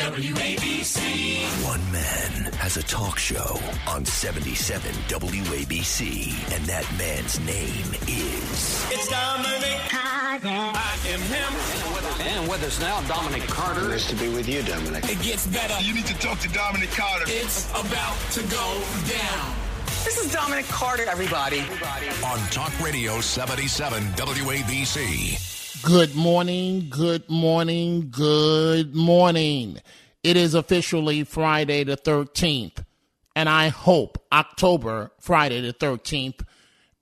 WABC. One man has a talk show on 77 WABC, and that man's name is. It's Dominic Carter. I am him. And with us now, Dominic Carter. Nice to be with you, Dominic. It gets better. You need to talk to Dominic Carter. It's about to go down. This is Dominic Carter, everybody. on Talk Radio 77 WABC. Good morning, good morning, good morning. It is officially Friday the 13th, and I hope October, Friday the 13th,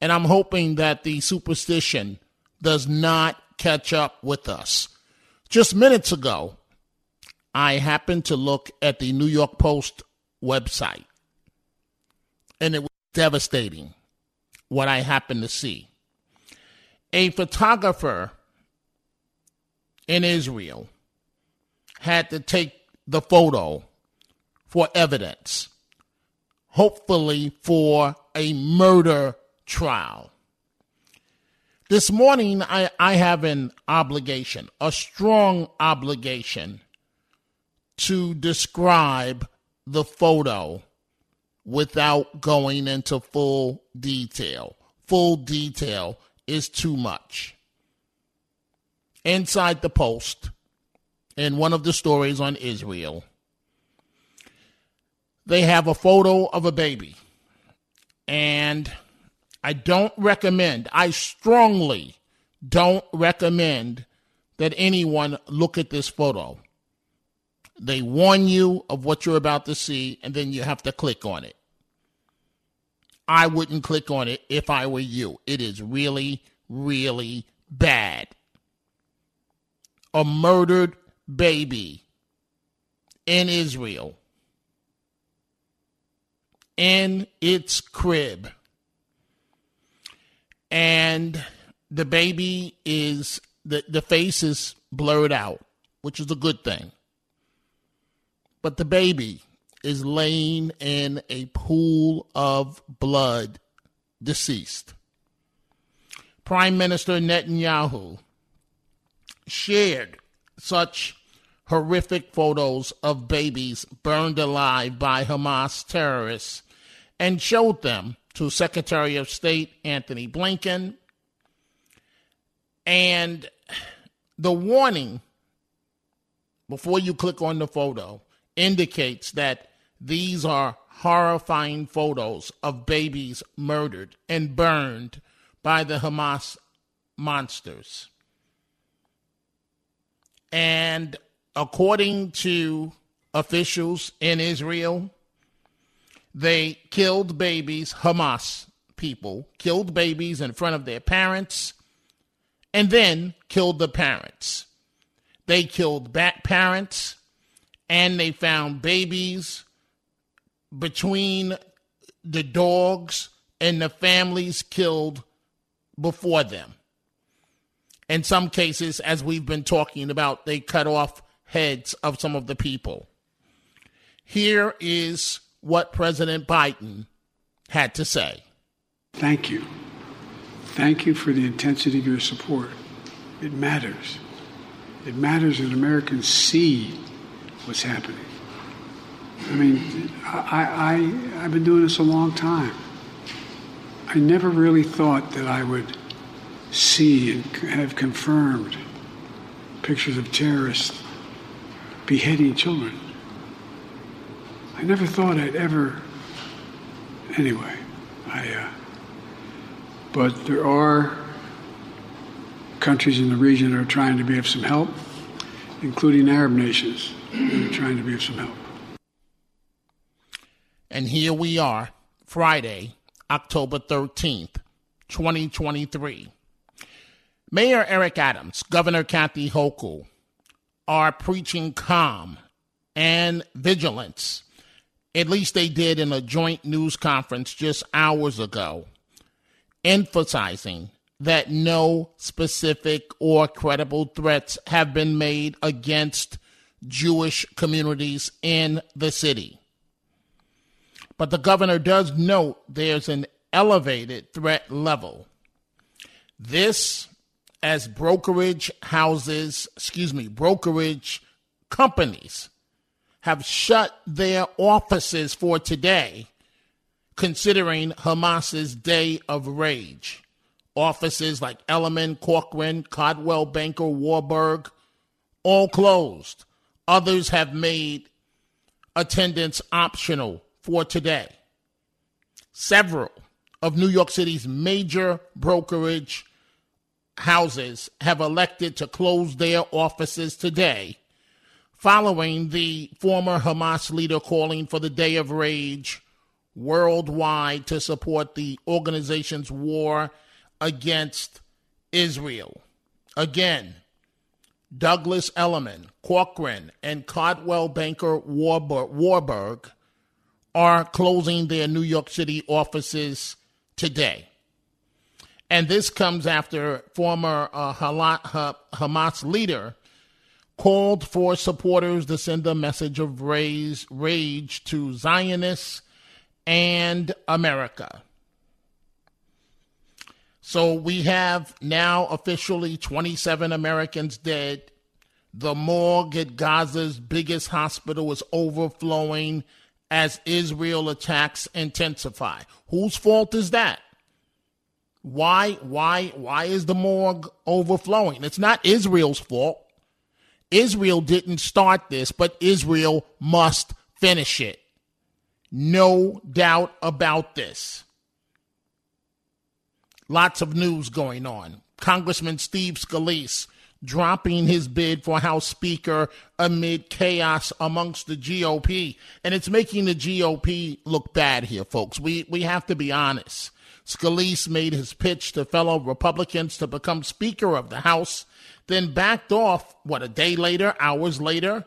and I'm hoping that the superstition does not catch up with us. Just minutes ago, I happened to look at the New York Post website, and it was devastating what I happened to see. A photographer in Israel had to take the photo for evidence, hopefully for a murder trial. This morning, I, I have an obligation, a strong obligation, to describe the photo without going into full detail. Full detail is too much inside the Post in one of the stories on Israel, they have a photo of a baby. And I don't recommend, I strongly don't recommend that anyone look at this photo. They warn you of what you're about to see, and then you have to click on it. I wouldn't click on it if I were you. It is really, really bad a murdered baby in Israel in its crib. And the baby is, the, the face is blurred out, which is a good thing. But the baby is laying in a pool of blood, deceased. Prime Minister Netanyahu shared such horrific photos of babies burned alive by Hamas terrorists and showed them to Secretary of State Antony Blinken. And the warning before you click on the photo indicates that these are horrifying photos of babies murdered and burned by the Hamas monsters. And according to officials in Israel, they killed babies, Hamas people killed babies in front of their parents and then killed the parents. They killed back parents and they found babies between the dogs and the families killed before them. In some cases, as we've been talking about, they cut off heads of some of the people. Here is what President Biden had to say. Thank you. Thank you for the intensity of your support. It matters. It matters that Americans see what's happening. I mean, I, I, I've been doing this a long time. I never really thought that I would see and have confirmed pictures of terrorists beheading children. I never thought I'd ever. Anyway, I. Uh, but there are countries in the region that are trying to be of some help, including Arab nations that are trying to be of some help. And here we are, Friday, October 13th, 2023. Mayor Eric Adams, Governor Kathy Hochul are preaching calm and vigilance. At least they did in a joint news conference just hours ago, emphasizing that no specific or credible threats have been made against Jewish communities in the city. But the governor does note there's an elevated threat level. This as brokerage houses, excuse me, brokerage companies have shut their offices for today, considering Hamas's day of rage. Offices like Elliman, Corcoran, Coldwell Banker, Warburg, all closed. Others have made attendance optional for today. Several of New York City's major brokerage houses have elected to close their offices today, following the former Hamas leader calling for the Day of Rage worldwide to support the organization's war against Israel. Again, Douglas Elliman, Corcoran, and Coldwell Banker Warburg are closing their New York City offices today. And this comes after former uh, Hamas leader called for supporters to send a message of rage, rage to Zionists and America. So we have now officially 27 Americans dead. The morgue at Gaza's biggest hospital is overflowing as Israel attacks intensify. Whose fault is that? Why why why is the morgue overflowing? It's not Israel's fault. Israel didn't start this, but Israel must finish it. No doubt about this. Lots of news going on. Congressman Steve Scalise dropping his bid for House Speaker amid chaos amongst the GOP. And it's making the GOP look bad here, folks. We, we have to be honest. Scalise made his pitch to fellow Republicans to become Speaker of the House, then backed off, what, a day later, hours later?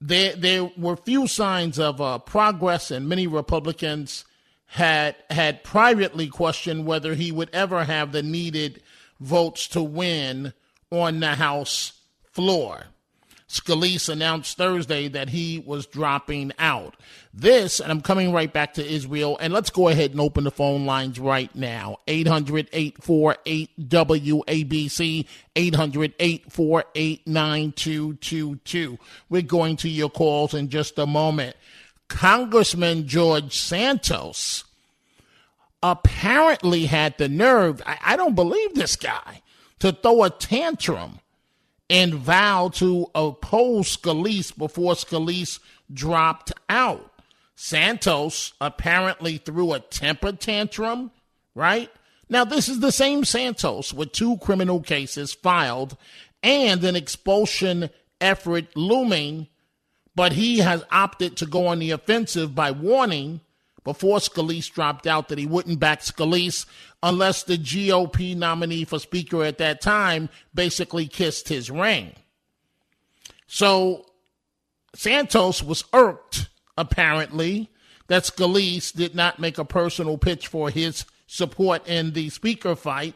There, there were few signs of uh, progress, and many Republicans had had privately questioned whether he would ever have the needed votes to win on the House floor. Scalise announced Thursday that he was dropping out. This, and I'm coming right back to Israel, and let's go ahead and open the phone lines right now. 800 848 WABC, 800 848 9222. We're going to your calls in just a moment. Congressman George Santos apparently had the nerve, I, I don't believe this guy, to throw a tantrum and vow to oppose Scalise before Scalise dropped out. Santos apparently threw a temper tantrum, right? Now, this is the same Santos with two criminal cases filed and an expulsion effort looming, but he has opted to go on the offensive by warning before Scalise dropped out that he wouldn't back Scalise unless the GOP nominee for Speaker at that time basically kissed his ring. So Santos was irked, apparently, that Scalise did not make a personal pitch for his support in the Speaker fight.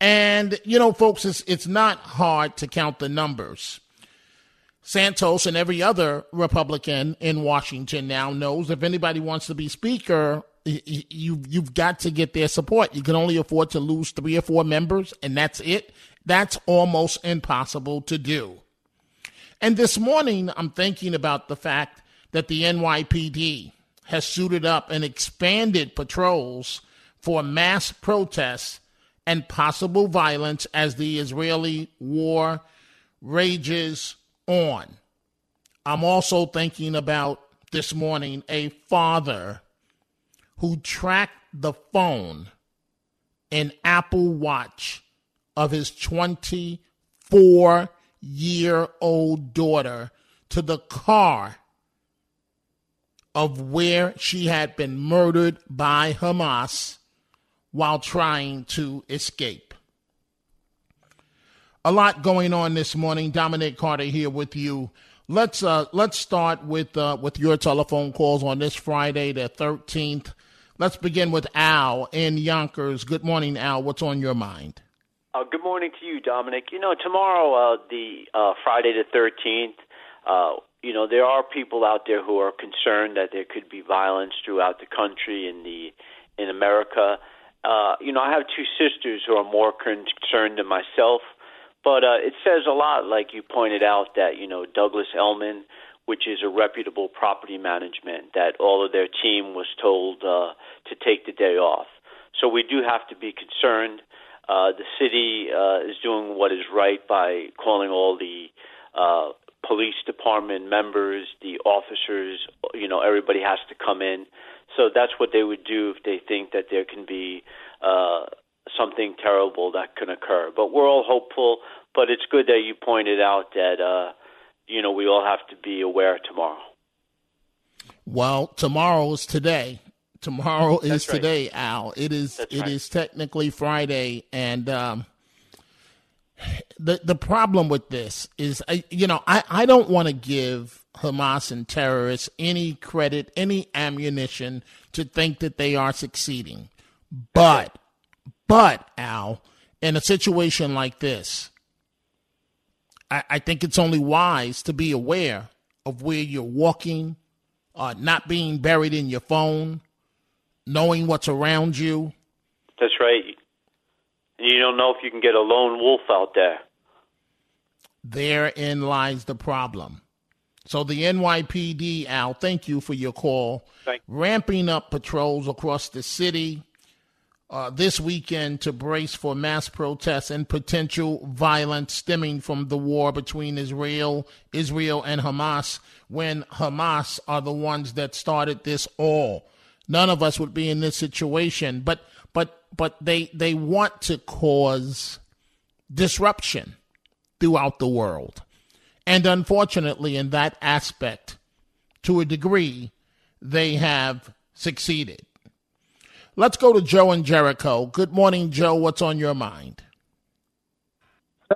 And, you know, folks, it's, it's not hard to count the numbers. Santos and every other Republican in Washington now knows if anybody wants to be Speaker, you you've got to get their support. You can only afford to lose three or four members, and that's it. That's almost impossible to do. And this morning, I'm thinking about the fact that the NYPD has suited up and expanded patrols for mass protests and possible violence as the Israeli war rages on. I'm also thinking about this morning a father who tracked the phone and Apple Watch of his 24 year old daughter to the car of where she had been murdered by Hamas while trying to escape. A lot going on this morning. Dominic Carter here with you. Let's uh, let's start with uh, with your telephone calls on this Friday, the thirteenth. Let's begin with Al in Yonkers. Good morning, Al. What's on your mind? Uh, good morning to you, Dominic. You know, tomorrow, uh, the uh, Friday the thirteenth. Uh, you know, there are people out there who are concerned that there could be violence throughout the country in the in America. Uh, you know, I have two sisters who are more concerned than myself. But uh, it says a lot, like you pointed out, that you know Douglas Elliman which is a reputable property management, that all of their team was told uh, to take the day off. So we do have to be concerned. Uh, the city uh, is doing what is right by calling all the uh, police department members, the officers, you know, everybody has to come in. So that's what they would do if they think that there can be uh, something terrible that can occur. But we're all hopeful. But it's good that you pointed out that uh, you know we all have to be aware tomorrow. Well, tomorrow is today. Tomorrow is That's right. today, Al. It is. That's It right. is technically Friday, and um, the the problem with this is, I, you know, I I don't want to give Hamas and terrorists any credit, any ammunition to think that they are succeeding, but but Al, in a situation like this, I, I think it's only wise to be aware of where you're walking, uh, not being buried in your phone, knowing what's around you. That's right. And you don't know if you can get a lone wolf out there. Therein lies the problem. So the NYPD, Al, thank you for your call. Thank- Ramping up patrols across the city uh, this weekend to brace for mass protests and potential violence stemming from the war between Israel, Israel and Hamas. When Hamas are the ones that started this all, none of us would be in this situation. But but but they they want to cause disruption throughout the world. And unfortunately, in that aspect, to a degree, they have succeeded. Let's go to Joe and Jericho. Good morning, Joe. What's on your mind?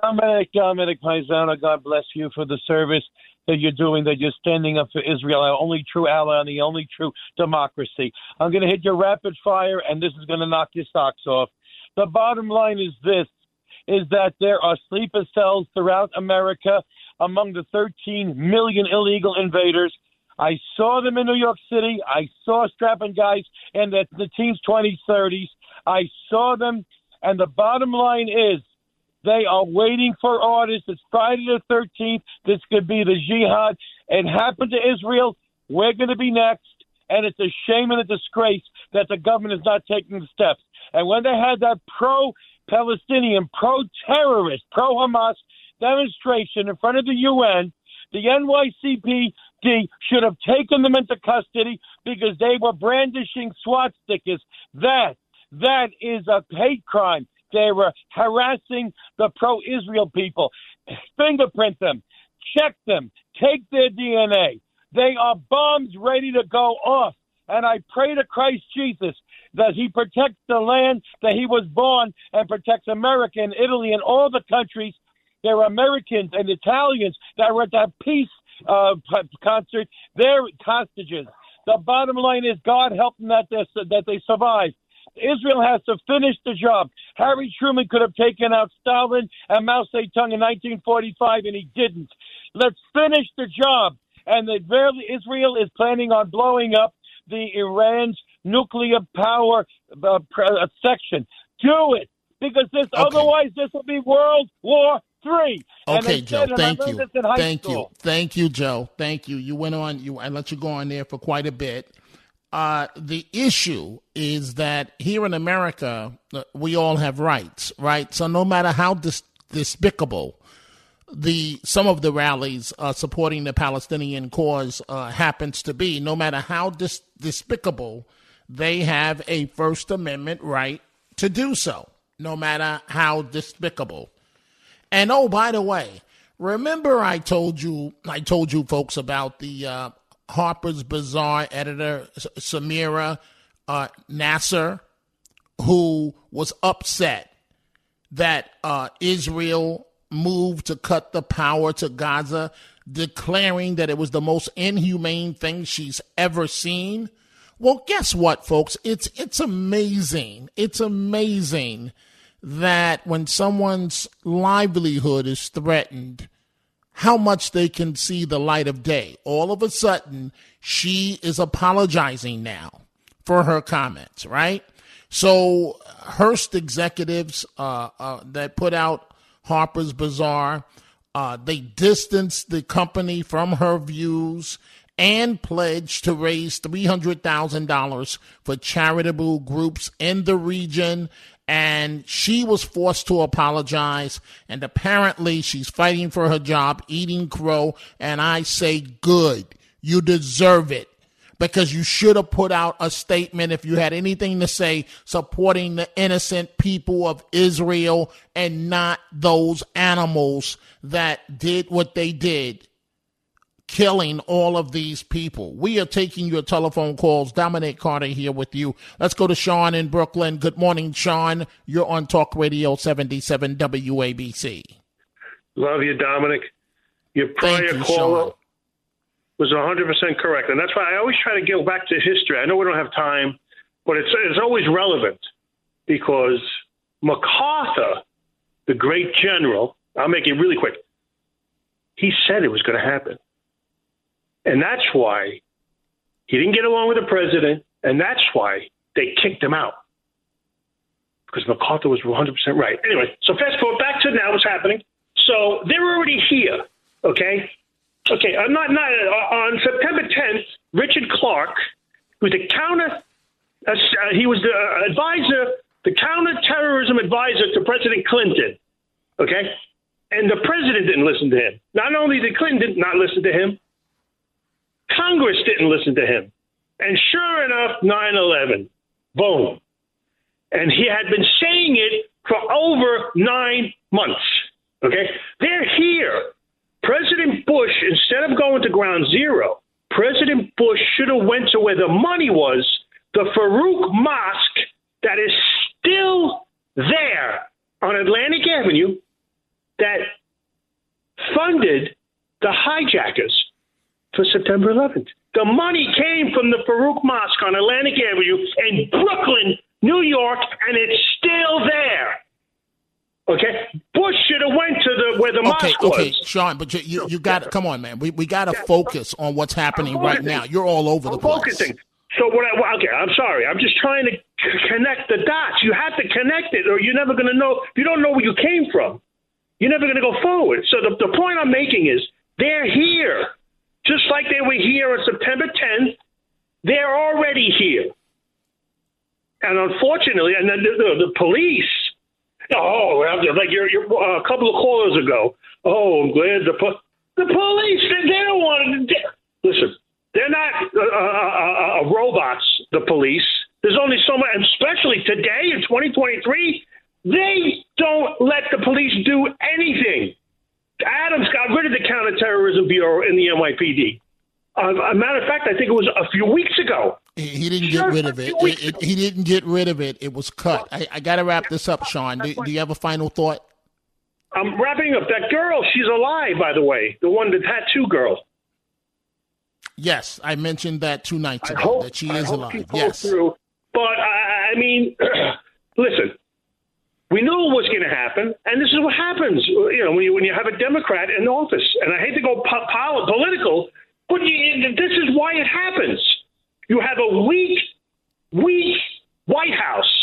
Dominic, Dominic Paisano, God bless you for the service that you're doing, that you're standing up for Israel, our only true ally and the only true democracy. I'm going to hit your rapid fire, and this is going to knock your socks off. The bottom line is this, is that there are sleeper cells throughout America among the 13 million illegal invaders. I saw them in New York City. I saw strapping guys in the, the team's 2030s. I saw them, and the bottom line is they are waiting for orders. It's Friday the 13th. This could be the jihad. It happened to Israel. We're going to be next. And it's a shame and a disgrace that the government is not taking the steps. And when they had that pro Palestinian, pro terrorist, pro Hamas demonstration in front of the UN, the Should have taken them into custody because they were brandishing swastikas. That, that is a hate crime. They were harassing the pro Israel people. Fingerprint them, check them, take their DNA. They are bombs ready to go off. And I pray to Christ Jesus that he protects the land that he was born and protects America and Italy and all the countries. There are Americans and Italians that were at that peace uh, concert. They're hostages. The bottom line is God help them that they, that they survive. Israel has to finish the job. Harry Truman could have taken out Stalin and Mao Zedong in 1945, and he didn't. Let's finish the job. And the Israel is planning on blowing up the Iran's nuclear power uh, uh, section. Do it because this otherwise this will be World War Three. Okay, Joe. Thank you. this in high Thank you. Thank you, Joe. Thank you. You went on. You I let you go on there for quite a bit. Uh, the issue is that here in America, uh, we all have rights, right? So no matter how dis- despicable the some of the rallies uh, supporting the Palestinian cause uh, happens to be, no matter how dis- despicable, they have a First Amendment right to do so, no matter how despicable. And oh, by the way, remember I told you I told you folks about the uh, Harper's Bazaar editor Samira uh, Nasr, who was upset that uh, Israel moved to cut the power to Gaza, declaring that it was the most inhumane thing she's ever seen. Well, guess what, folks? It's it's amazing. It's amazing that when someone's livelihood is threatened, how much they can see the light of day. All of a sudden, she is apologizing now for her comments, right? So, Hearst executives uh, uh, that put out Harper's Bazaar Uh, they distanced the company from her views and pledged to raise $300,000 for charitable groups in the region. And she was forced to apologize. And apparently, she's fighting for her job, eating crow. And I say, good. You deserve it because you should have put out a statement if you had anything to say supporting the innocent people of Israel and not those animals that did what they did, killing all of these people. We are taking your telephone calls. Dominic Carter here with you. Let's go to Sean in Brooklyn. Good morning, Sean. You're on Talk Radio 77 WABC. Love you, Dominic. Your prior you, caller Sean. was 100% correct. And that's why I always try to go back to history. I know we don't have time, but it's, it's always relevant because MacArthur, the great general, I'll make it really quick, he said it was going to happen. And that's why he didn't get along with the president, and that's why they kicked him out. Because MacArthur was 100% right. Anyway, so fast forward back to now what's happening. So they're already here, okay? Okay, I'm not, not uh, on September 10th, Richard Clarke, who's the counter, uh, he was the uh, advisor, the counterterrorism advisor to President Clinton, okay? And the president didn't listen to him. Not only did Clinton not listen to him, Congress didn't listen to him. And sure enough, 9 11, boom. And he had been saying it for over nine months. Okay? They're here. President Bush, instead of going to ground zero, President Bush should have went to where the money was, the Farouk Mosque that is still there on Atlantic Avenue that funded the hijackers for September 11th. The money came from the Farouk Mosque on Atlantic Avenue in Brooklyn, New York, and it's still there. Okay, Bush should have went to the where the Okay, mosque okay, was. Sean, but you, you, you got to come on, man. We, we got to focus on what's happening right now. You're all over the I'm place. focusing. So what? I, okay, I'm sorry. I'm just trying to c- connect the dots. You have to connect it, or you're never going to know. If you don't know where you came from, you're never going to go forward. So the, the point I'm making is they're here, just like they were here on September 10th. They're already here, and unfortunately, and then the, the, police. Oh, like you're, you're uh, a couple of callers ago. Oh, I'm glad the po- the police they, they don't want to. Listen, they're not uh, uh, uh, robots. The police. There's only so much, especially today in 2023, they don't let the police do anything. Adams got rid of the counterterrorism bureau in the NYPD. Uh, a matter of fact, I think it was a few weeks ago. He, didn't Sure, get rid of it. It- it- He didn't get rid of it. It was cut. I, I got to wrap this up, Sean. Do, do you have a final thought? I'm wrapping up. That girl, she's alive, by the way. The one, the tattoo girl. Yes, I mentioned that two nights ago hope that she is alive. she Yes. Through. But I, I mean, listen, we knew it was going to happen, and this is what happens. You know, when you when you have a Democrat in office, and I hate to go po- pol- political, but you, this is why it happens. You have a weak, weak White House.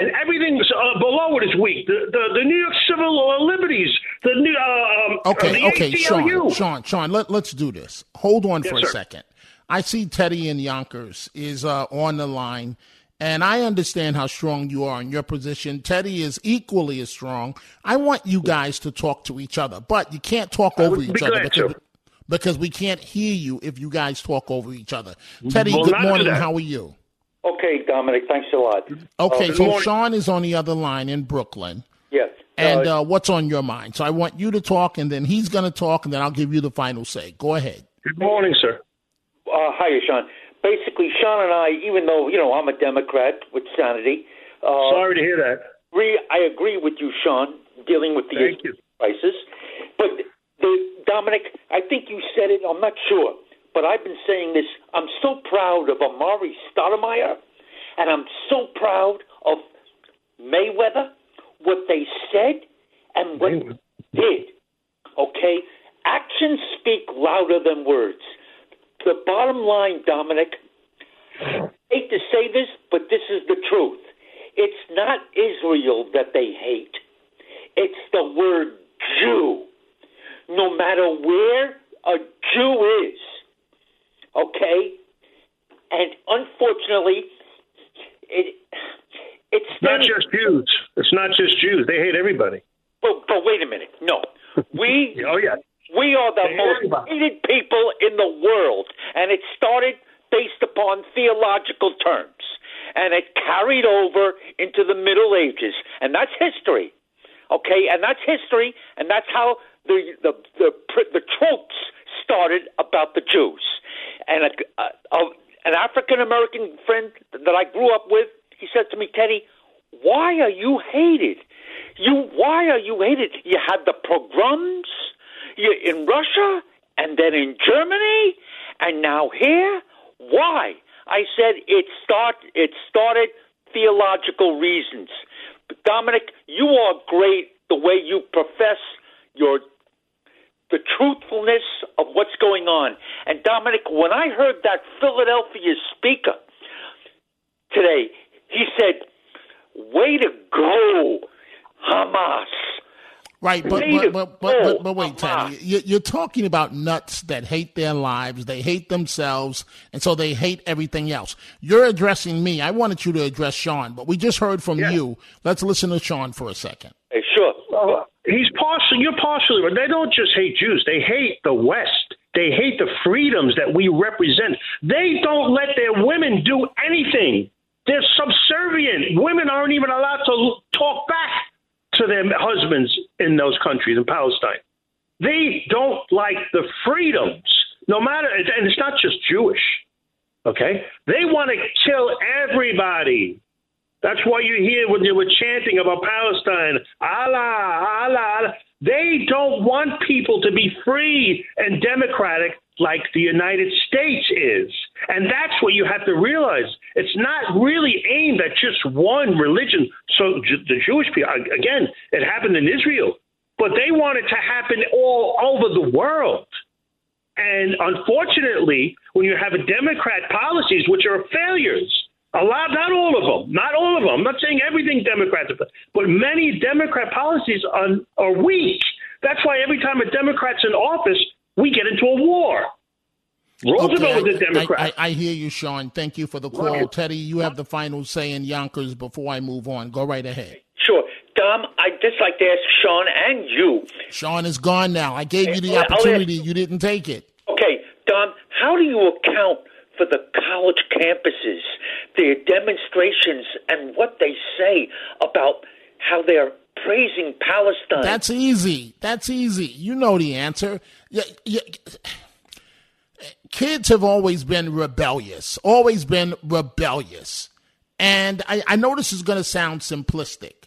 And everything uh, below it is weak. The, the the New York Civil Liberties, the new uh, um, Okay, the okay, Sean, ACLU. Sean, Sean. Let, let's do this. Hold on Yes, for a sir. second. I see Teddy in Yonkers is uh, on the line, and I understand how strong you are in your position. Teddy is equally as strong. I want you guys to talk to each other, but you can't talk over each other because, because we can't hear you if you guys talk over each other. Teddy, Will good morning. How are you? Okay, Dominic, thanks a lot. Okay, good so morning. Sean is on the other line in Brooklyn. Yes. And uh, uh, what's on your mind? So I want you to talk, and then he's going to talk, and then I'll give you the final say. Go ahead. Good morning, sir. uh, hiya, Sean. Basically, Sean and I, even though you know I'm a Democrat with sanity, uh, Sorry to hear that. agree, I agree with you, Sean, dealing with the Thank you. crisis. But the, Dominic, I think you said it. I'm not sure, but I've been saying this. I'm so proud of Amar'e Stoudemire, and I'm so proud of Mayweather. What they said and what Mayweather. they did. Okay, actions speak louder than words. The bottom line, Dominic. Hate to say this, but this is the truth. It's not Israel that they hate. It's the word Jew. no matter where a Jew is. Okay? And unfortunately, it it's not just Jews. It's not just Jews. They hate everybody. But but wait a minute. No, we oh yeah we are the most hated people in the world, and it started based upon theological terms, and it carried over into the Middle Ages, and that's history. Okay, and that's history, and that's how the the the, the tropes started about the Jews. And a, a, an African American friend that I grew up with, he said to me, Teddy, why are you hated? You why are you hated? You had the pogroms in Russia and then in Germany and now here. Why? I said it start it started theological reasons. But Dominic, you are great the way you profess your the truthfulness of what's going on. And Dominic, when I heard that Philadelphia speaker today, he said, "Way to go, Hamas." Right, but but but but, but, but wait, Teddy, you're talking about nuts that hate their lives, they hate themselves, and so they hate everything else. You're addressing me. I wanted you to address Sean, but we just heard from yeah. you. Let's listen to Sean for a second. Hey, sure. Uh, he's partial. You're partially, but they don't just hate Jews. They hate the West. They hate the freedoms that we represent. They don't let their women do anything. They're subservient. Women aren't even allowed to talk back to their husbands in those countries in Palestine. They don't like the freedoms, no matter, and it's not just Jewish. Okay, they want to kill everybody. That's why you hear when they were chanting about Palestine, Allah, Allah, Allah. They don't want people to be free and democratic like the United States is. And that's what you have to realize. It's not really aimed at just one religion. So the Jewish people, again, it happened in Israel, but they want it to happen all over the world. And unfortunately, when you have a Democrat policies, which are failures, a lot, not all of them, not all of them. I'm not saying everything Democrats, but but many Democrat policies are, are weak. That's why every time a Democrat's in office, we get into a war. Roosevelt okay, was a Democrat. I, I, I, hear you, Sean. Thank you for the call. Right. Teddy, you have the final say in Yonkers before I move on. Go right ahead. Sure. Dom, I'd just like to ask Sean and you. Sean is gone now. I gave you the opportunity. You didn't take it. Okay, Dom, how do you account for the college campuses, their demonstrations, and what they say about how they're praising Palestine? That's easy. That's easy. You know the answer. Yeah, yeah kids have always been rebellious, always been rebellious. And I, I know this is going to sound simplistic,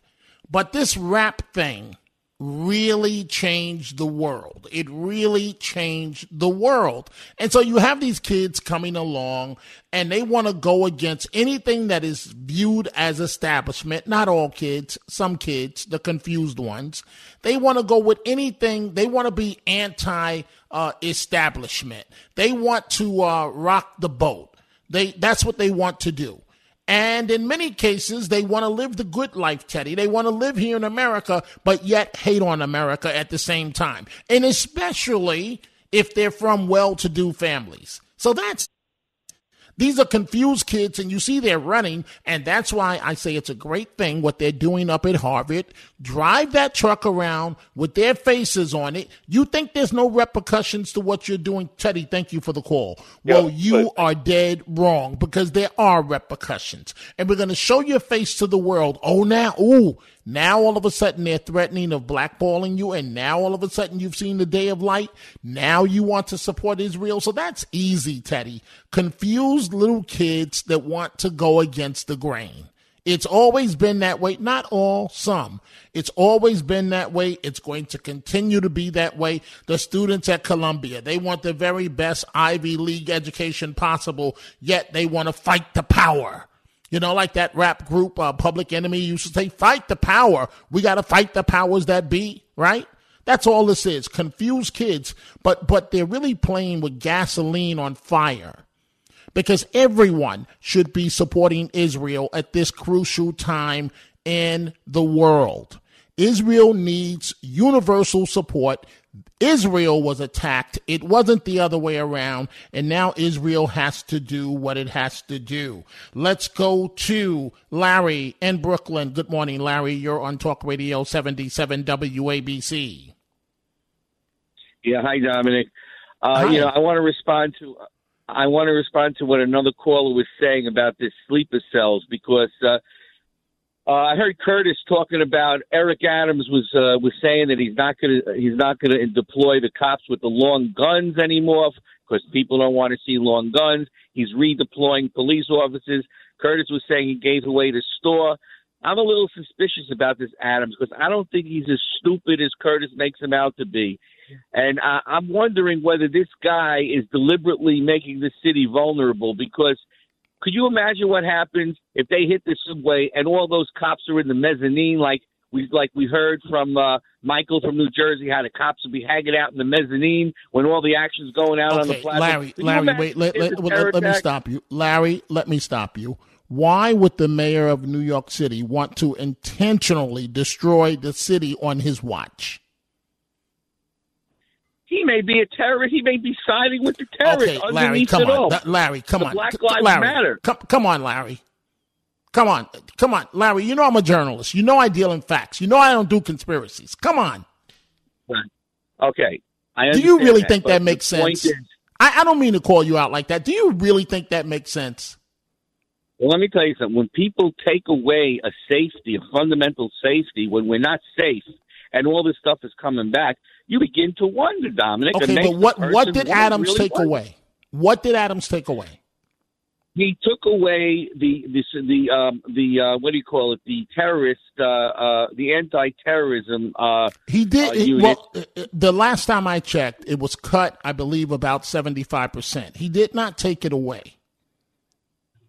but this rap thing really changed the world. It really changed the world. And so you have these kids coming along and they want to go against anything that is viewed as establishment. Not all kids, some kids, the confused ones. They want to go with anything. They want to be anti uh, establishment. They want to uh, rock the boat. They that's what they want to do. And in many cases, they want to live the good life, Teddy. They want to live here in America, but yet hate on America at the same time. And especially if they're from well to do families. So that's these are confused kids, and you see they're running, and that's why I say it's a great thing what they're doing up at Harvard. Drive that truck around with their faces on it. You think there's no repercussions to what you're doing? Teddy, thank you for the call. Yeah, well, you but- are dead wrong because there are repercussions, and we're going to show your face to the world. Oh, now, ooh, now all of a sudden they're threatening of blackballing you, and now all of a sudden you've seen the day of light. Now you want to support Israel. So that's easy, Teddy. Confused little kids that want to go against the grain. It's always been that way. Not all, some. It's always been that way. It's going to continue to be that way. The students at Columbia, they want the very best Ivy League education possible, yet they want to fight the power. You know, like that rap group, uh, Public Enemy used to say, fight the power. We got to fight the powers that be, right? That's all this is. Confused kids, but, but they're really playing with gasoline on fire because everyone should be supporting Israel at this crucial time in the world. Israel needs universal support. Israel was attacked. It wasn't the other way around. And now Israel has to do what it has to do. Let's go to Larry in Brooklyn. Good morning, Larry. You're on Talk Radio 77 WABC. Yeah, hi, Dominic. Uh, hi. You know, I want to respond to I want to respond to what another caller was saying about this sleeper cells because uh, uh, I heard Curtis talking about Eric Adams was uh, was saying that he's not to he's not to deploy the cops with the long guns anymore because people don't want to see long guns. He's redeploying police officers. Curtis was saying he gave away the store. I'm a little suspicious about this Adams because I don't think he's as stupid as Curtis makes him out to be. And I, I'm wondering whether this guy is deliberately making the city vulnerable because – could you imagine what happens if they hit the subway and all those cops are in the mezzanine, like we like we heard from uh, Michael from New Jersey, how the cops would be hanging out in the mezzanine when all the action's going out okay, on the platform. Larry, Larry, wait, let, let, let, let me stop you. Larry, let me stop you. Why would the mayor of New York City want to intentionally destroy the city on his watch? He may be a terrorist. He may be siding with the terrorists. Okay, Larry, come on. Larry, come the on. Black Lives Larry, Matter. Come, come on, Larry. Come on. Come on. Larry, you know I'm a journalist. You know I deal in facts. You know I don't do conspiracies. Come on. Okay. do you really that, think that makes sense? Is, I, I don't mean to call you out like that. Do you really think that makes sense? Well, let me tell you something. When people take away a safety, a fundamental safety, when we're not safe, and all this stuff is coming back, you begin to wonder, Dominic. Okay, but what what did Adams really take away? What did Adams take away? He took away the the the um, the uh, what do you call it? The terrorist, uh, uh, the anti-terrorism. Uh, he did. uh, he- well, uh, the last time I checked, it was cut. I believe about seventy-five percent. He did not take it away.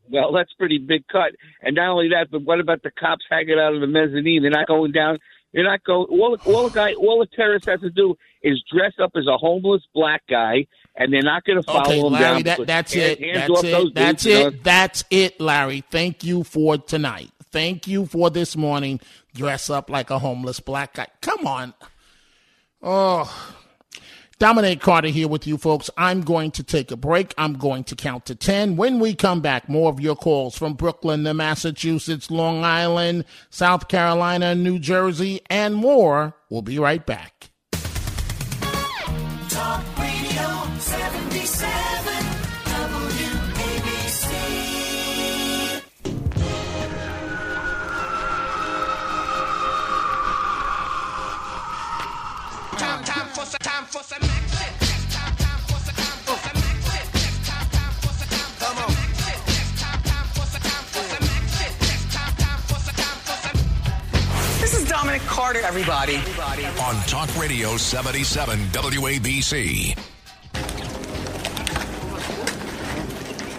Well, that's pretty big cut. And not only that, but what about the cops hanging out in the mezzanine? They're not going down. They're not going. All, all the guy, all the terrorist has to do is dress up as a homeless black guy, and they're not going to follow Okay, him Larry, down. that, that's it. hands That's it. That's dudes, you know? it. That's it, Larry. Thank you for tonight. Thank you for this morning. Dress up like a homeless black guy. Come on. Oh. Dominic Carter here with you folks. I'm going to take a break. I'm going to count to 10. When we come back, more of your calls from Brooklyn to Massachusetts, Long Island, South Carolina, New Jersey, and more. We'll be right back. Talk Radio 77 WABC. Time, time for some, time for some Dominic Carter, everybody. On Talk Radio 77 WABC.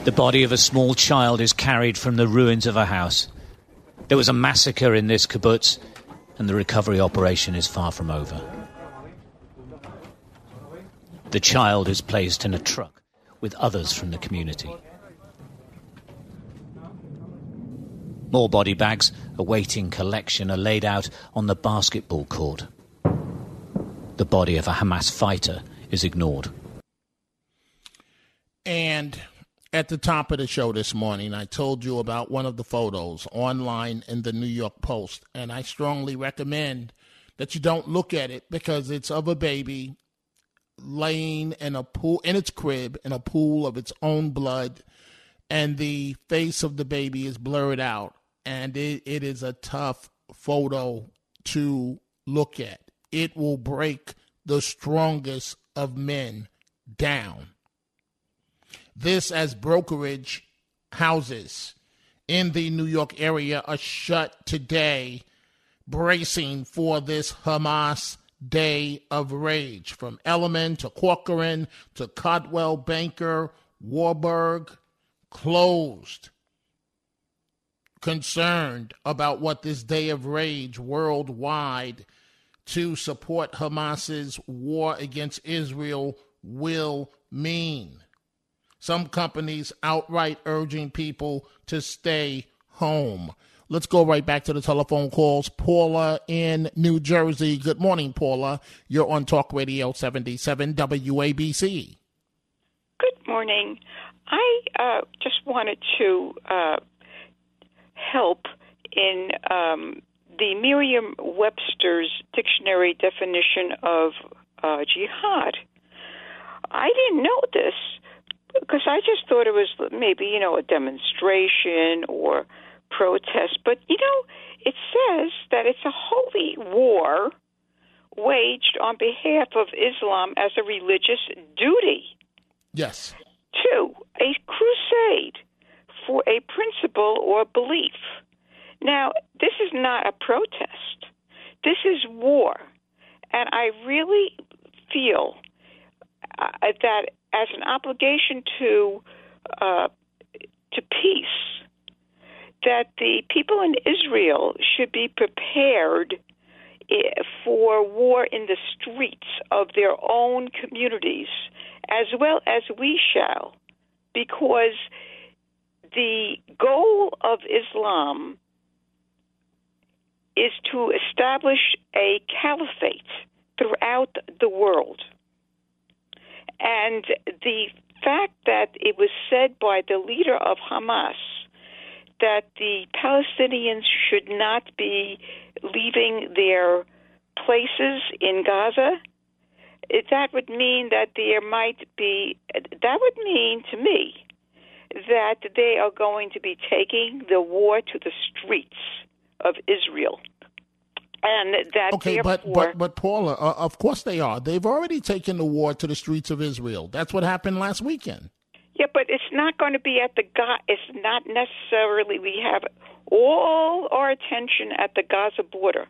The body of a small child is carried from the ruins of a house. There was a massacre in this kibbutz, and the recovery operation is far from over. The child is placed in a truck with others from the community. More body bags awaiting collection are laid out on the basketball court. The body of a Hamas fighter is ignored. And at the top of the show this morning, I told you about one of the photos online in the New York Post, and I strongly recommend that you don't look at it because it's of a baby laying in a pool in its crib in a pool of its own blood, and the face of the baby is blurred out, and it, it is a tough photo to look at. It will break the strongest of men down this as brokerage houses in the New York area are shut today, bracing for this Hamas day of rage. From Elliman to Corcoran to Coldwell Banker, Warburg, closed. Concerned about what this day of rage worldwide to support Hamas's war against Israel will mean some companies outright urging people to stay home. Let's go right back to the telephone calls. Paula in New Jersey. Good morning, Paula. You're on Talk Radio 77 WABC. Good morning. I uh, just wanted to uh, help in um, the Merriam Webster's dictionary definition of uh, jihad. I didn't know this because I just thought it was maybe, you know, a demonstration or protest. But, you know, it says that it's a holy war waged on behalf of Islam as a religious duty. Yes. Two, a crusade for a principle or belief. Now, this is not a protest. This is war. And I really feel uh, that as an obligation to uh, to peace, that the people in Israel should be prepared eh, for war in the streets of their own communities, as well as we shall, because the goal of Islam is to establish a caliphate throughout the world. And the fact that it was said by the leader of Hamas that the Palestinians should not be leaving their places in Gaza, that would mean that there might be, that would mean to me that they are going to be taking the war to the streets of Israel. And that Okay, but but but Paula, uh, of course they are. They've already taken the war to the streets of Israel. That's what happened last weekend. Yeah, but it's not going to be at the Ga. It's not necessarily. We have all our attention at the Gaza border.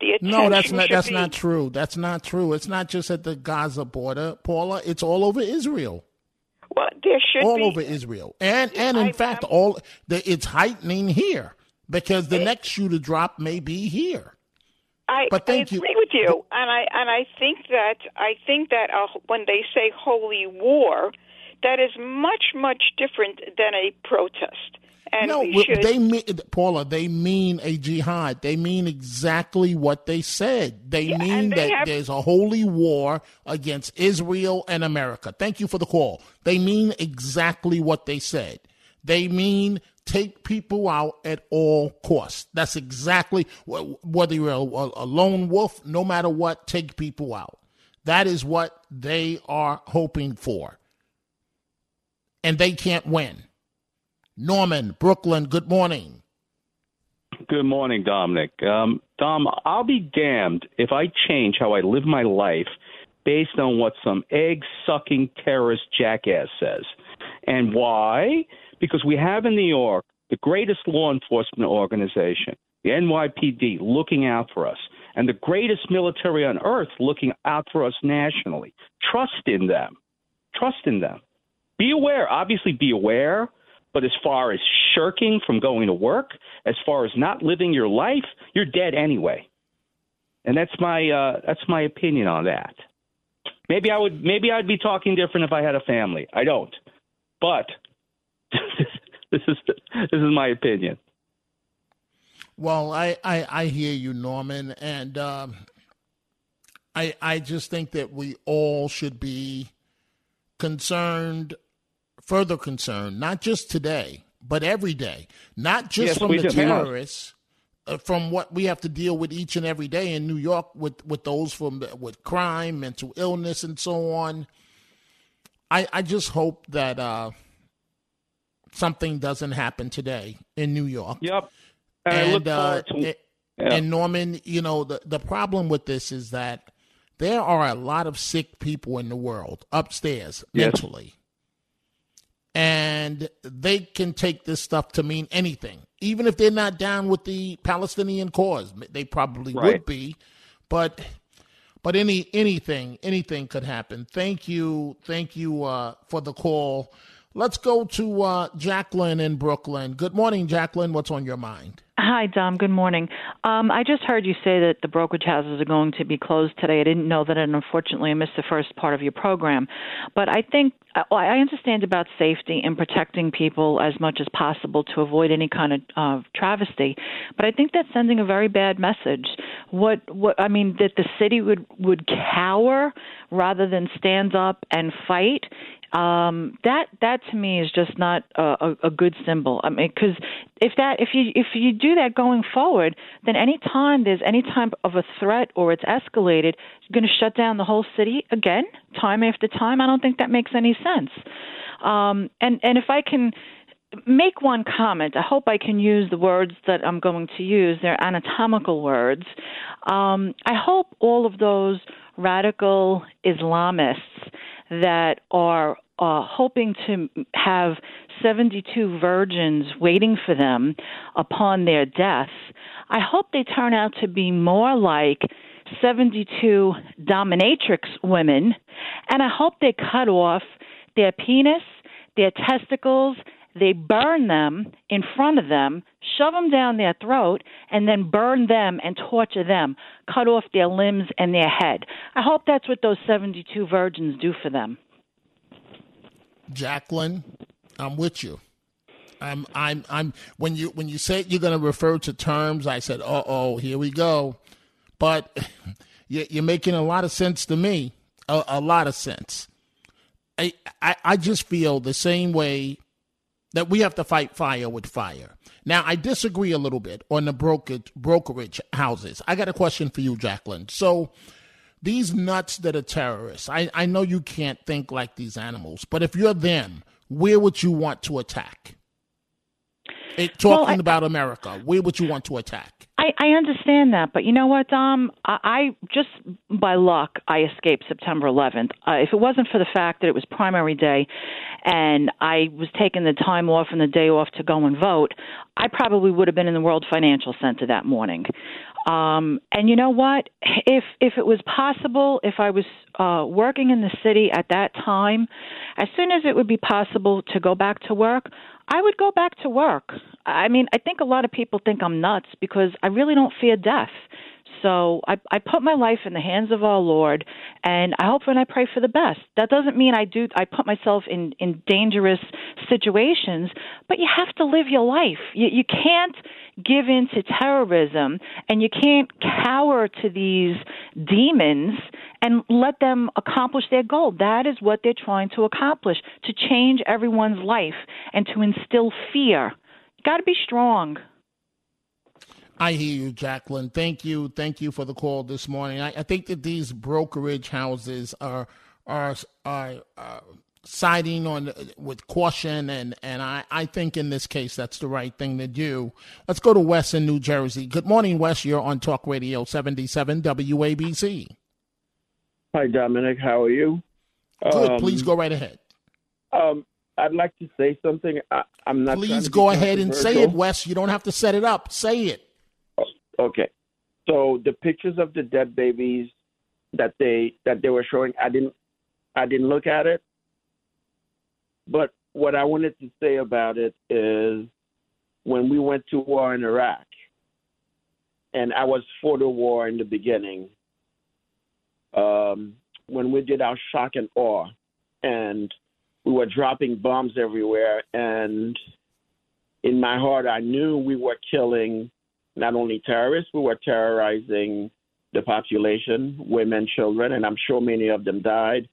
The attention No, that's not that's be- not true. That's not true. It's not just at the Gaza border, Paula. It's all over Israel. Well, there should all be. over Israel, and and in fact, all the, it's heightening here because the next shoe to drop may be here. I, But thank I you. agree with you, and I and I think that I think that uh, when they say holy war, that is much much different than a protest. And no, they mean Paula. They mean a jihad. They mean exactly what they said. They mean they that have- there's a holy war against Israel and America. Thank you for the call. They mean exactly what they said. They mean take people out at all costs. That's exactly whether you're a, a lone wolf, no matter what, take people out. That is what they are hoping for. And they can't win. Norman, Brooklyn, good morning. Good morning, Dominic. Um, Dom, I'll be damned if I change how I live my life based on what some egg sucking terrorist jackass says. And why? Because we have in New York the greatest law enforcement organization, the NYPD, looking out for us, and the greatest military on earth looking out for us nationally. Trust in them. Trust in them. Be aware, obviously, be aware. But as far as shirking from going to work, as far as not living your life, you're dead anyway. And that's my uh, that's my opinion on that. Maybe I would maybe I'd be talking different if I had a family. I don't, but this is this is my opinion. Well, I, I, I hear you, Norman, and um, I I just think that we all should be concerned, further concern, not just today, but every day, not just Yes, from the do. Terrorists, uh, from what we have to deal with each and every day in New York with with those from with crime, mental illness, and so on. I I just hope that uh, something doesn't happen today in New York. Yep. And And, uh, to- Yeah. and Norman, you know, the, the problem with this is that there are a lot of sick people in the world upstairs Yes. mentally. And they can take this stuff to mean anything, even if they're not down with the Palestinian cause. They probably would be, but but any anything anything could happen. Thank you, thank you uh, for the call. Let's go to uh, Jacqueline in Brooklyn. Good morning, Jacqueline. What's on your mind? Hi, Dom. Good morning. Um, I just heard you say that the brokerage houses are going to be closed today. I didn't know that, and unfortunately, I missed the first part of your program. But I think I understand about safety and protecting people as much as possible to avoid any kind of uh, travesty. But I think that's sending a very bad message. What, what I mean, that the city would would cower rather than stand up and fight um that that to me is just not a, a, a good symbol i mean because if that if you if you do that going forward then any time there's any type of a threat or it's escalated you're going to shut down the whole city again time after time i don't think that makes any sense um and and if i can make one comment. I hope I can use the words that I'm going to use. They're anatomical words. Um, I hope all of those radical Islamists that are uh, hoping to have 72 virgins waiting for them upon their death, I hope they turn out to be more like 72 dominatrix women, and I hope they cut off their penis, their testicles, they burn them in front of them, shove them down their throat, and then burn them and torture them, cut off their limbs and their head. I hope that's what those 72 virgins do for them. Jacqueline, I'm with you. I'm I'm I'm when you when you said you're going to refer to terms, I said, "Uh oh, here we go." But you're making a lot of sense to me, a, a lot of sense. I, I I just feel the same way that we have to fight fire with fire. Now, I disagree a little bit on the brokerage brokerage houses. I got a question for you, Jacqueline. So these nuts that are terrorists, I, I know you can't think like these animals, but if you're them, where would you want to attack? It, talking Well, I- about America, where would you want to attack? I, I understand that, but you know what, Dom? I, I just by luck I escaped September 11th. Uh, if it wasn't for the fact that it was primary day, and I was taking the time off and the day off to go and vote, I probably would have been in the World Financial Center that morning. Um, and you know what? If if it was possible, if I was uh, working in the city at that time, as soon as it would be possible to go back to work, I would go back to work. I mean, I think a lot of people think I'm nuts because I really don't fear death. So I, I put my life in the hands of our Lord, and I hope and I pray for the best. That doesn't mean I do. I put myself in in dangerous situations, but you have to live your life. You, you can't give in to terrorism, and you can't cower to these demons and let them accomplish their goal. That is what they're trying to accomplish: to change everyone's life and to instill fear. You got to be strong. I hear you, Jacqueline. Thank you, thank you for the call this morning. I, I think that these brokerage houses are are are uh, siding on with caution, and and I I think in this case that's the right thing to do. Let's go to Wes in New Jersey. Good morning, Wes. You're on Talk Radio 77 WABC. Hi, Dominic. How are you? Good. Um, Please go right ahead. Um, I'd like to say something. I, I'm not. Please go ahead and say it. Wes. You don't have to set it up. Say it. Okay. So the pictures of the dead babies that they that they were showing, I didn't I didn't look at it. But what I wanted to say about it is when we went to war in Iraq, and I was for the war in the beginning. Um, when we did our shock and awe, and we were dropping bombs everywhere, and in my heart, I knew we were killing not only terrorists, we were terrorizing the population, women, children, and I'm sure many of them died.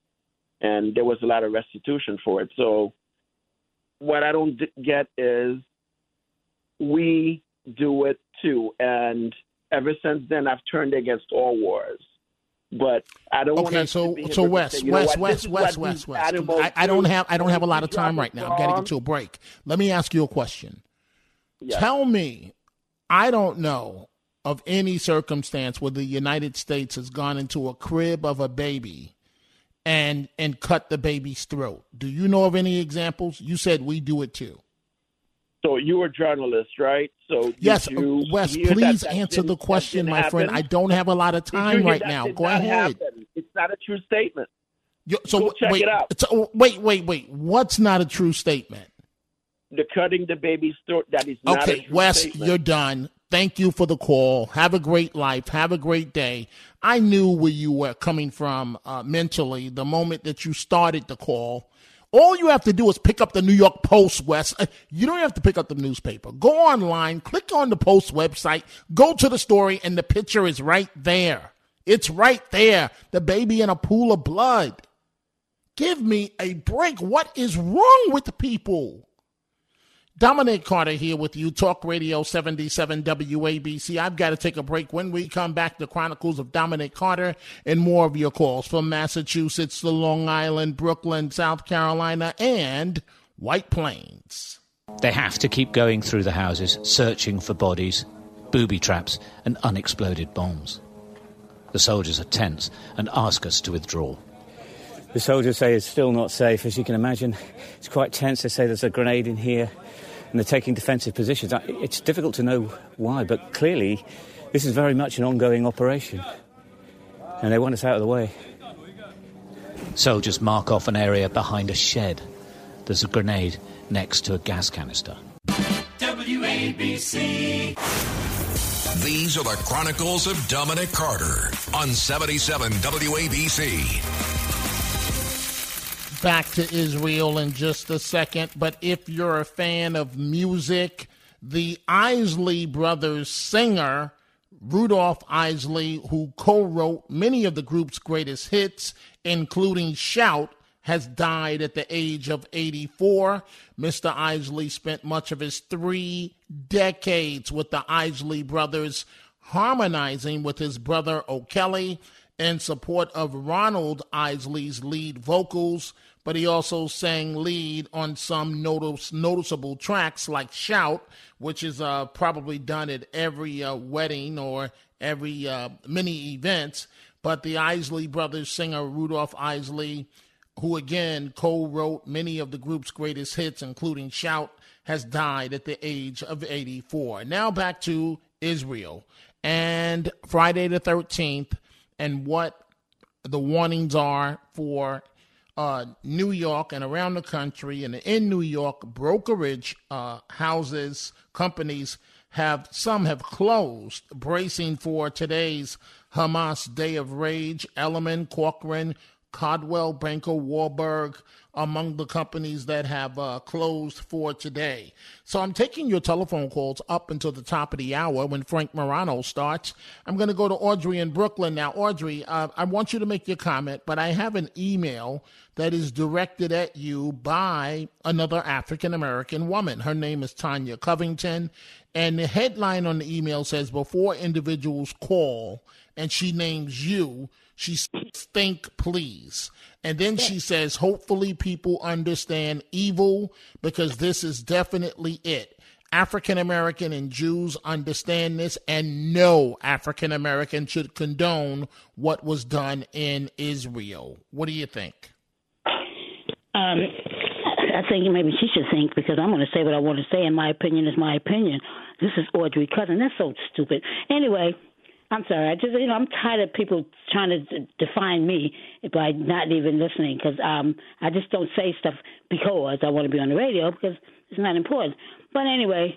And there was a lot of restitution for it. So, what I don't get is we do it too. And ever since then, I've turned against all wars. But I don't Okay, so so hypocrites Wes, and say, you know Wes, Wes, Wes, Wes, Wes. I, I don't have I don't have a lot of time right now. I'm getting to a break. Let me ask you a question. Yeah. Tell me, I don't know of any circumstance where the United States has gone into a crib of a baby and and cut the baby's throat. Do you know of any examples? You said we do it too. So you were a journalist, right? So Yes, uh, you Wes, please that answer didn't- the question, my friend. I don't have a lot of time right that now. Go ahead. happen? It's not a true statement. You- so Go check wait, it out. so- wait, wait, wait. What's not a true statement? The cutting the baby's throat that is not Okay, Wes, statement. you're done. Thank you for the call. Have a great life. Have a great day. I knew where you were coming from uh, mentally the moment that you started the call. All you have to do is pick up the New York Post, Wes. Uh, You don't have to pick up the newspaper. Go online, click on the Post website, go to the story, and the picture is right there. It's right there. The baby in a pool of blood. Give me a break. What is wrong with people? Dominic Carter here with you, Talk Radio 77 WABC. I've got to take a break. When we come back, the Chronicles of Dominic Carter and more of your calls from Massachusetts to Long Island, Brooklyn, South Carolina, and White Plains. They have to keep going through the houses, searching for bodies, booby traps, and unexploded bombs. The soldiers are tense and ask us to withdraw. The soldiers say it's still not safe, as you can imagine. It's quite tense. They say there's a grenade in here, and they're taking defensive positions. It's difficult to know why, but clearly, this is very much an ongoing operation, and they want us out of the way. Soldiers mark off an area behind a shed. There's a grenade next to a gas canister. WABC. These are the Chronicles of Dominic Carter on 77 WABC. Back to Israel in just a second. But if you're a fan of music, the Isley Brothers singer, Rudolph Isley, who co wrote many of the group's greatest hits, including Shout, has died at the age of 84. Mr. Isley spent much of his three decades with the Isley Brothers, harmonizing with his brother O'Kelly in support of Ronald Isley's lead vocals, but he also sang lead on some notice, noticeable tracks like Shout, which is uh, probably done at every uh, wedding or every uh, many events. But the Isley Brothers singer Rudolph Isley, who again co wrote many of the group's greatest hits, including Shout, has died at the age of 84. Now back to Israel and Friday the 13th and what the warnings are for uh, New York and around the country. And in New York, brokerage uh, houses, companies have some have closed, bracing for today's Hamas Day of Rage. Elliman, Corcoran, Coldwell, Banker, Warburg, among the companies that have uh, closed for today. So I'm taking your telephone calls up until the top of the hour when Frank Morano starts. I'm going to go to Audrey in Brooklyn now. Audrey, uh, I want you to make your comment, but I have an email that is directed at you by another African American woman. Her name is Tanya Covington. And the headline on the email says, Before individuals call, and she names you, she says, Think, please. And then she says, Hopefully people understand evil because this is definitely it. African American and Jews understand this, and no African American should condone what was done in Israel. What do you think? Um, I think maybe she should think because I'm going to say what I want to say, and my opinion is my opinion. This is Audrey Cousin. That's so stupid. Anyway, I'm sorry. I just you know I'm tired of people trying to d- define me by not even listening because um I just don't say stuff because I want to be on the radio because it's not important. But anyway,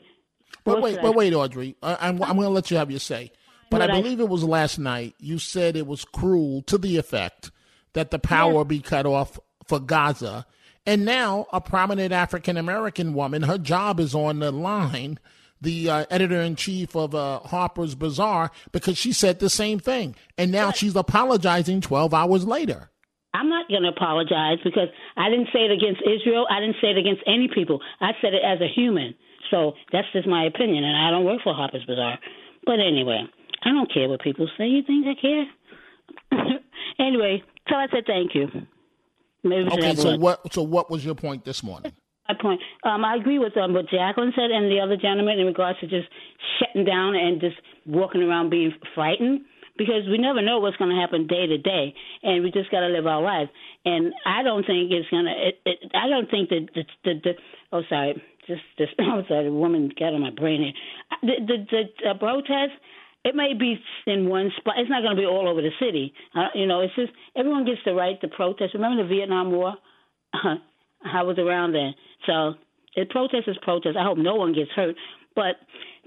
But wait, but I- wait, Audrey. I, I'm, I'm going to let you have your say. But What I I- believe it was last night. You said it was cruel to the effect that the power be cut off for Gaza. And now a prominent African American woman, her job is on the line, the uh, editor in chief of uh, Harper's Bazaar, because she said the same thing. And now she's apologizing 12 hours later. I'm not going to apologize because I didn't say it against Israel. I didn't say it against any people. I said it as a human. So that's just my opinion, and I don't work for Harper's Bazaar. But anyway, I don't care what people say. You think I care? anyway, so I said thank you. Maybe Okay, so what? So what was your point this morning? My point. Um, I agree with um, what Jacqueline said and the other gentleman in regards to just shutting down and just walking around being frightened because we never know what's going to happen day to day, and we just got to live our lives. And I don't think it's gonna. It, I don't think that the, the, the oh sorry, just this. I'm sorry, the woman got on my brain here. The the, the uh, protest. It may be in one spot. It's not going to be all over the city. Uh, you know, it's just everyone gets the right to protest. Remember the Vietnam War? I was around then. So it protest is protest. I hope no one gets hurt. But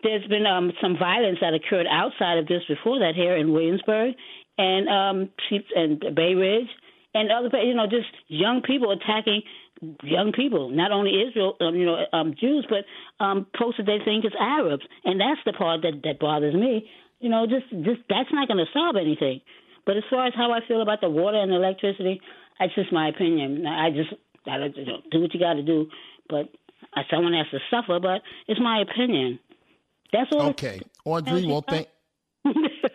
there's been um, some violence that occurred outside of this before that here in Williamsburg and um, and Bay Ridge and other, you know, just young people attacking young people, not only Israel, um, you know, um, Jews, but um, folks that they think is Arabs, and that's the part that that bothers me. You know, just just that's not going to solve anything. But as far as how I feel about the water and electricity, that's just my opinion. I just I don't, you know, do what you got to do, but uh, someone has to suffer. But it's my opinion. That's all. Okay, Audrey. Well, thank.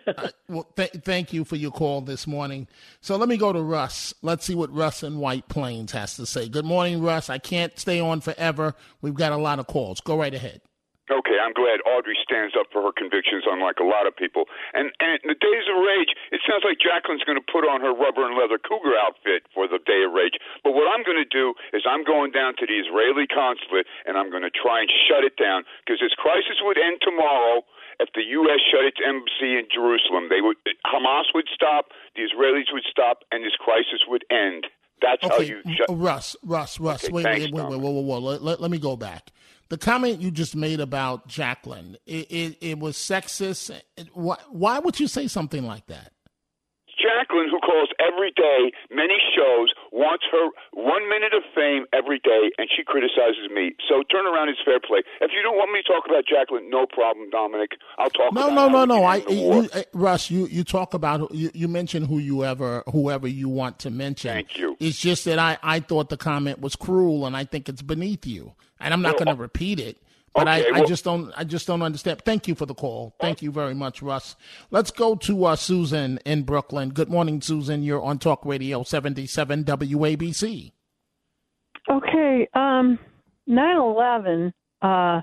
Uh, well, th- thank you for your call this morning. So let me go to Russ. Let's see what Russ in White Plains has to say. Good morning, Russ. I can't stay on forever. We've got a lot of calls. Go right ahead. Okay, I'm glad Audrey stands up for her convictions, unlike a lot of people. And and in the days of rage, it sounds like Jacqueline's going to put on her rubber and leather cougar outfit for the day of rage. But what I'm going to do is I'm going down to the Israeli consulate and I'm going to try and shut it down because this crisis would end tomorrow if the U.S. shut its embassy in Jerusalem. They would Hamas would stop, the Israelis would stop, and this crisis would end. That's how you shut. It down. Russ, Russ, Russ. Okay, wait, thanks, wait, wait, wait, wait, wait, wait. Let, let, let me go back. The comment you just made about Jacqueline, it, it, it was sexist. Why would you say something like that? Jacqueline, who calls every day, many shows, wants her one minute of fame every day, and she criticizes me. So turn around is fair play. If you don't want me to talk about Jacqueline, no problem, Dominic. I'll talk No, about no, no, no. I, you, uh, Russ, you, you talk about you, you mention who you ever whoever you want to mention. Thank you. It's just that I, I thought the comment was cruel, and I think it's beneath you. And I'm not going to repeat it. But okay, I, I just don't I just don't understand. Thank you for the call. Thank you very much, Russ. Let's go to uh, Susan in Brooklyn. Good morning, Susan. You're on Talk Radio 77 WABC. Okay, um, 9/11. Uh,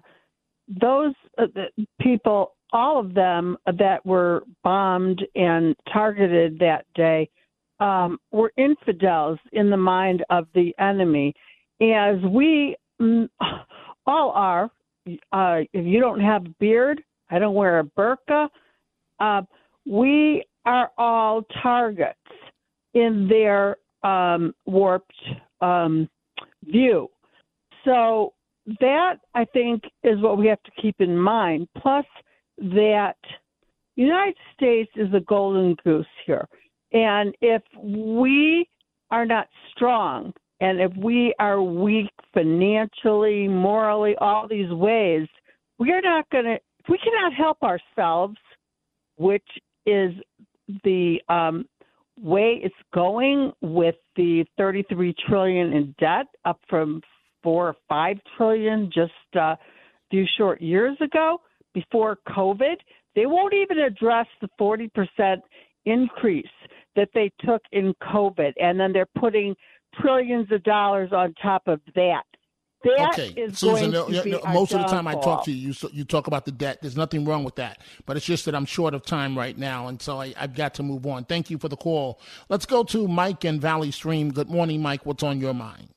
those uh, the people, all of them that were bombed and targeted that day, um, were infidels in the mind of the enemy, as we mm, all are. Uh, if you don't have a beard, I don't wear a burqa. Uh, we are all targets in their um, warped um, view. So that I think is what we have to keep in mind. Plus that United States is a golden goose here. And if we are not strong and if we are weak financially, morally, all these ways, we are not going to, we cannot help ourselves, which is the um, way it's going with the 33 trillion in debt up from four or five trillion just uh, a few short years ago before COVID. They won't even address the 40% increase that they took in COVID, and then they're putting trillions of dollars on top of that. That is okay, Susan. going no, to no, be no, our most of the time I talk to you, you, you talk about the debt. There's nothing wrong with that, but it's just that I'm short of time right now, and so I, I've got to move on. Thank you for the call. Let's go to Mike in Valley Stream. Good morning, Mike. What's on your mind?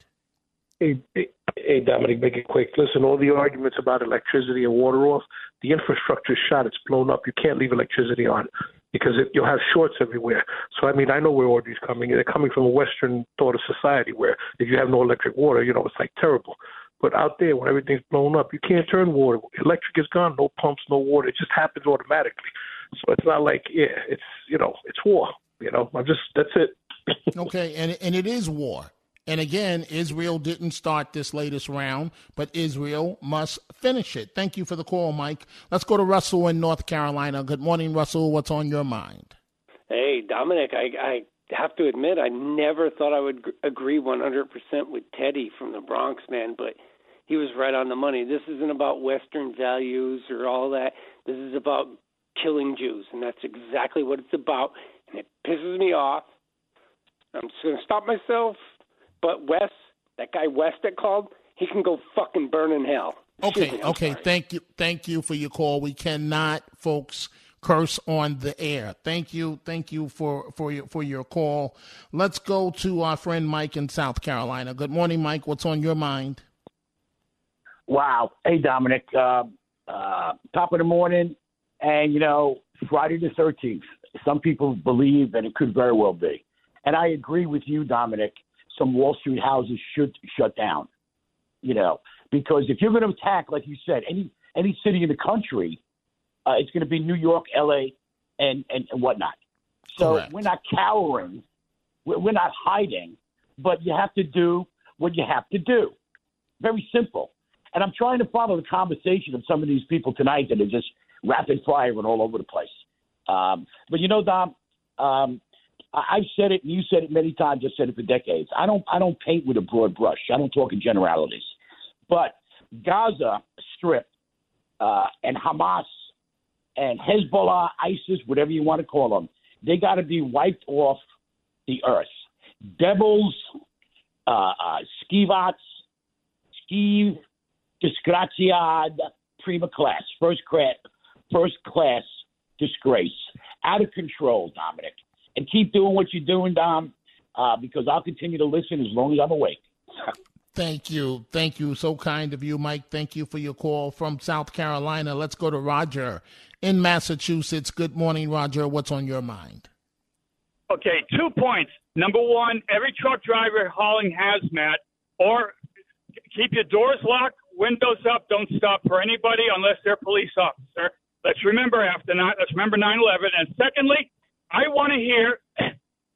Hey, hey, hey, Dominic, make it quick. Listen, all the arguments about electricity and water off, the infrastructure is shot. It's blown up. You can't leave electricity on because it, you'll have shorts everywhere. So, I mean, I know where Audrey's coming. They're coming from a Western thought of society where if you have no electric water, you know, it's like terrible. But out there, when everything's blown up, you can't turn water. Electric is gone. No pumps, no water. It just happens automatically. So it's not like, yeah, it's, you know, it's war. You know, I'm just, that's it. Okay, and and it is war. And again, Israel didn't start this latest round, but Israel must finish it. Thank you for the call, Mike. Let's go to Russell in North Carolina. Good morning, Russell. What's on your mind? Hey, Dominic, I, I have to admit, I never thought I would gr- agree 100% with Teddy from the Bronx, man, but he was right on the money. This isn't about Western values or all that. This is about killing Jews, and that's exactly what it's about, and it pisses me off. I'm just going to stop myself, but Wes, that guy Wes that called, he can go fucking burn in hell. Excuse Okay, me, okay. sorry. Thank you, thank you for your call. We cannot, folks, curse on the air. Thank you, thank you for for your for your call. Let's go to our friend Mike in South Carolina. Good morning, Mike. What's on your mind? Wow. Hey, Dominic. Uh, uh, top of the morning, and you know, Friday the 13th. Some people believe that it could very well be. And I agree with you, Dominic. Some Wall Street houses should shut down, you know, because if you're going to attack, like you said, any any city in the country, uh, it's going to be New York, L.A., and, and, and whatnot. So Correct. we're not cowering, we're, we're not hiding, but you have to do what you have to do. Very simple. And I'm trying to follow the conversation of some of these people tonight that are just rapid firing all over the place. Um, but you know, Dom, um, I've said it, and you said it many times. I've said it for decades. I don't, I don't paint with a broad brush. I don't talk in generalities. But Gaza Strip uh, and Hamas and Hezbollah, ISIS, whatever you want to call them, they got to be wiped off the earth. Devils, uh, uh, skivats, skiv, disgraziad, prima class, first class, first class disgrace, out of control, Dominic. And keep doing what you're doing, Dom, uh, because I'll continue to listen as long as I'm awake. Thank you. Thank you. So kind of you, Mike. Thank you for your call from South Carolina. Let's go to Roger in Massachusetts. Good morning, Roger. What's on your mind? Okay, two points. Number one, every truck driver hauling hazmat or keep your doors locked, windows up, don't stop for anybody unless they're a police officer. Let's remember after nine, let's remember 9/11. And secondly, I want to hear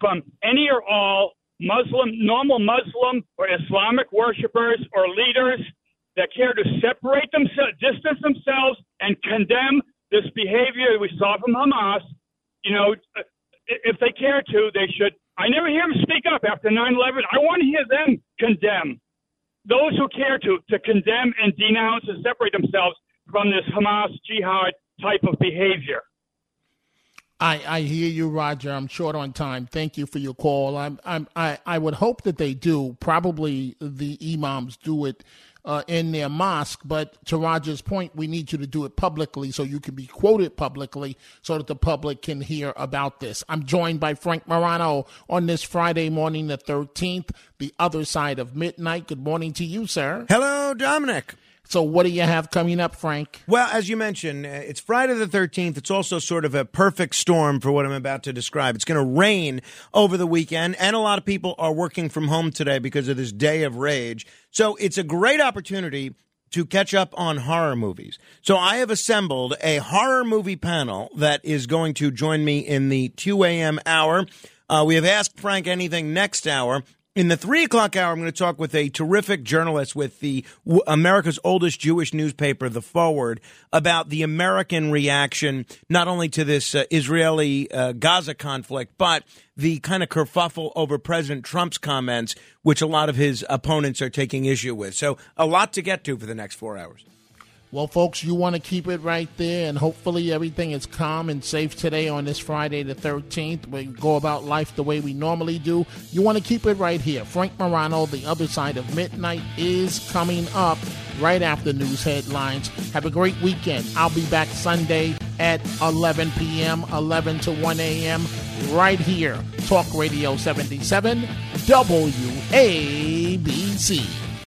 from any or all Muslim, normal Muslim or Islamic worshippers or leaders that care to separate themselves, distance themselves, and condemn this behavior we saw from Hamas. You know, if they care to, they should. I never hear them speak up after 9/11. I want to hear them condemn those who care to to condemn and denounce and separate themselves from this Hamas jihad type of behavior. I, I hear you, Roger. I'm short on time. Thank you for your call. I'm, I'm, I, I would hope that they do. Probably the imams do it uh, in their mosque, but to Roger's point, we need you to do it publicly so you can be quoted publicly so that the public can hear about this. I'm joined by Frank Morano on this Friday morning, the 13th, the other side of midnight. Good morning to you, sir. Hello, Dominic. So, what do you have coming up, Frank? Well, as you mentioned, uh, it's Friday the 13th. It's also sort of a perfect storm for what I'm about to describe. It's going to rain over the weekend, and a lot of people are working from home today because of this day of rage. So, it's a great opportunity to catch up on horror movies. So, I have assembled a horror movie panel that is going to join me in the 2 a.m. hour. Uh, we have asked Frank anything next hour. In the three o'clock hour, I'm going to talk with a terrific journalist with the America's oldest Jewish newspaper, The Forward, about the American reaction not only to this uh, Israeli uh, Gaza conflict, but the kind of kerfuffle over President Trump's comments, which a lot of his opponents are taking issue with. So, a lot to get to for the next four hours. Well, folks, you want to keep it right there, and hopefully everything is calm and safe today on this Friday, the 13th. We go about life the way we normally do. You want to keep it right here. Frank Morano, The Other Side of Midnight, is coming up right after news headlines. Have a great weekend. I'll be back Sunday at 11 p.m., 11 to 1 a.m., right here. Talk Radio 77, WABC.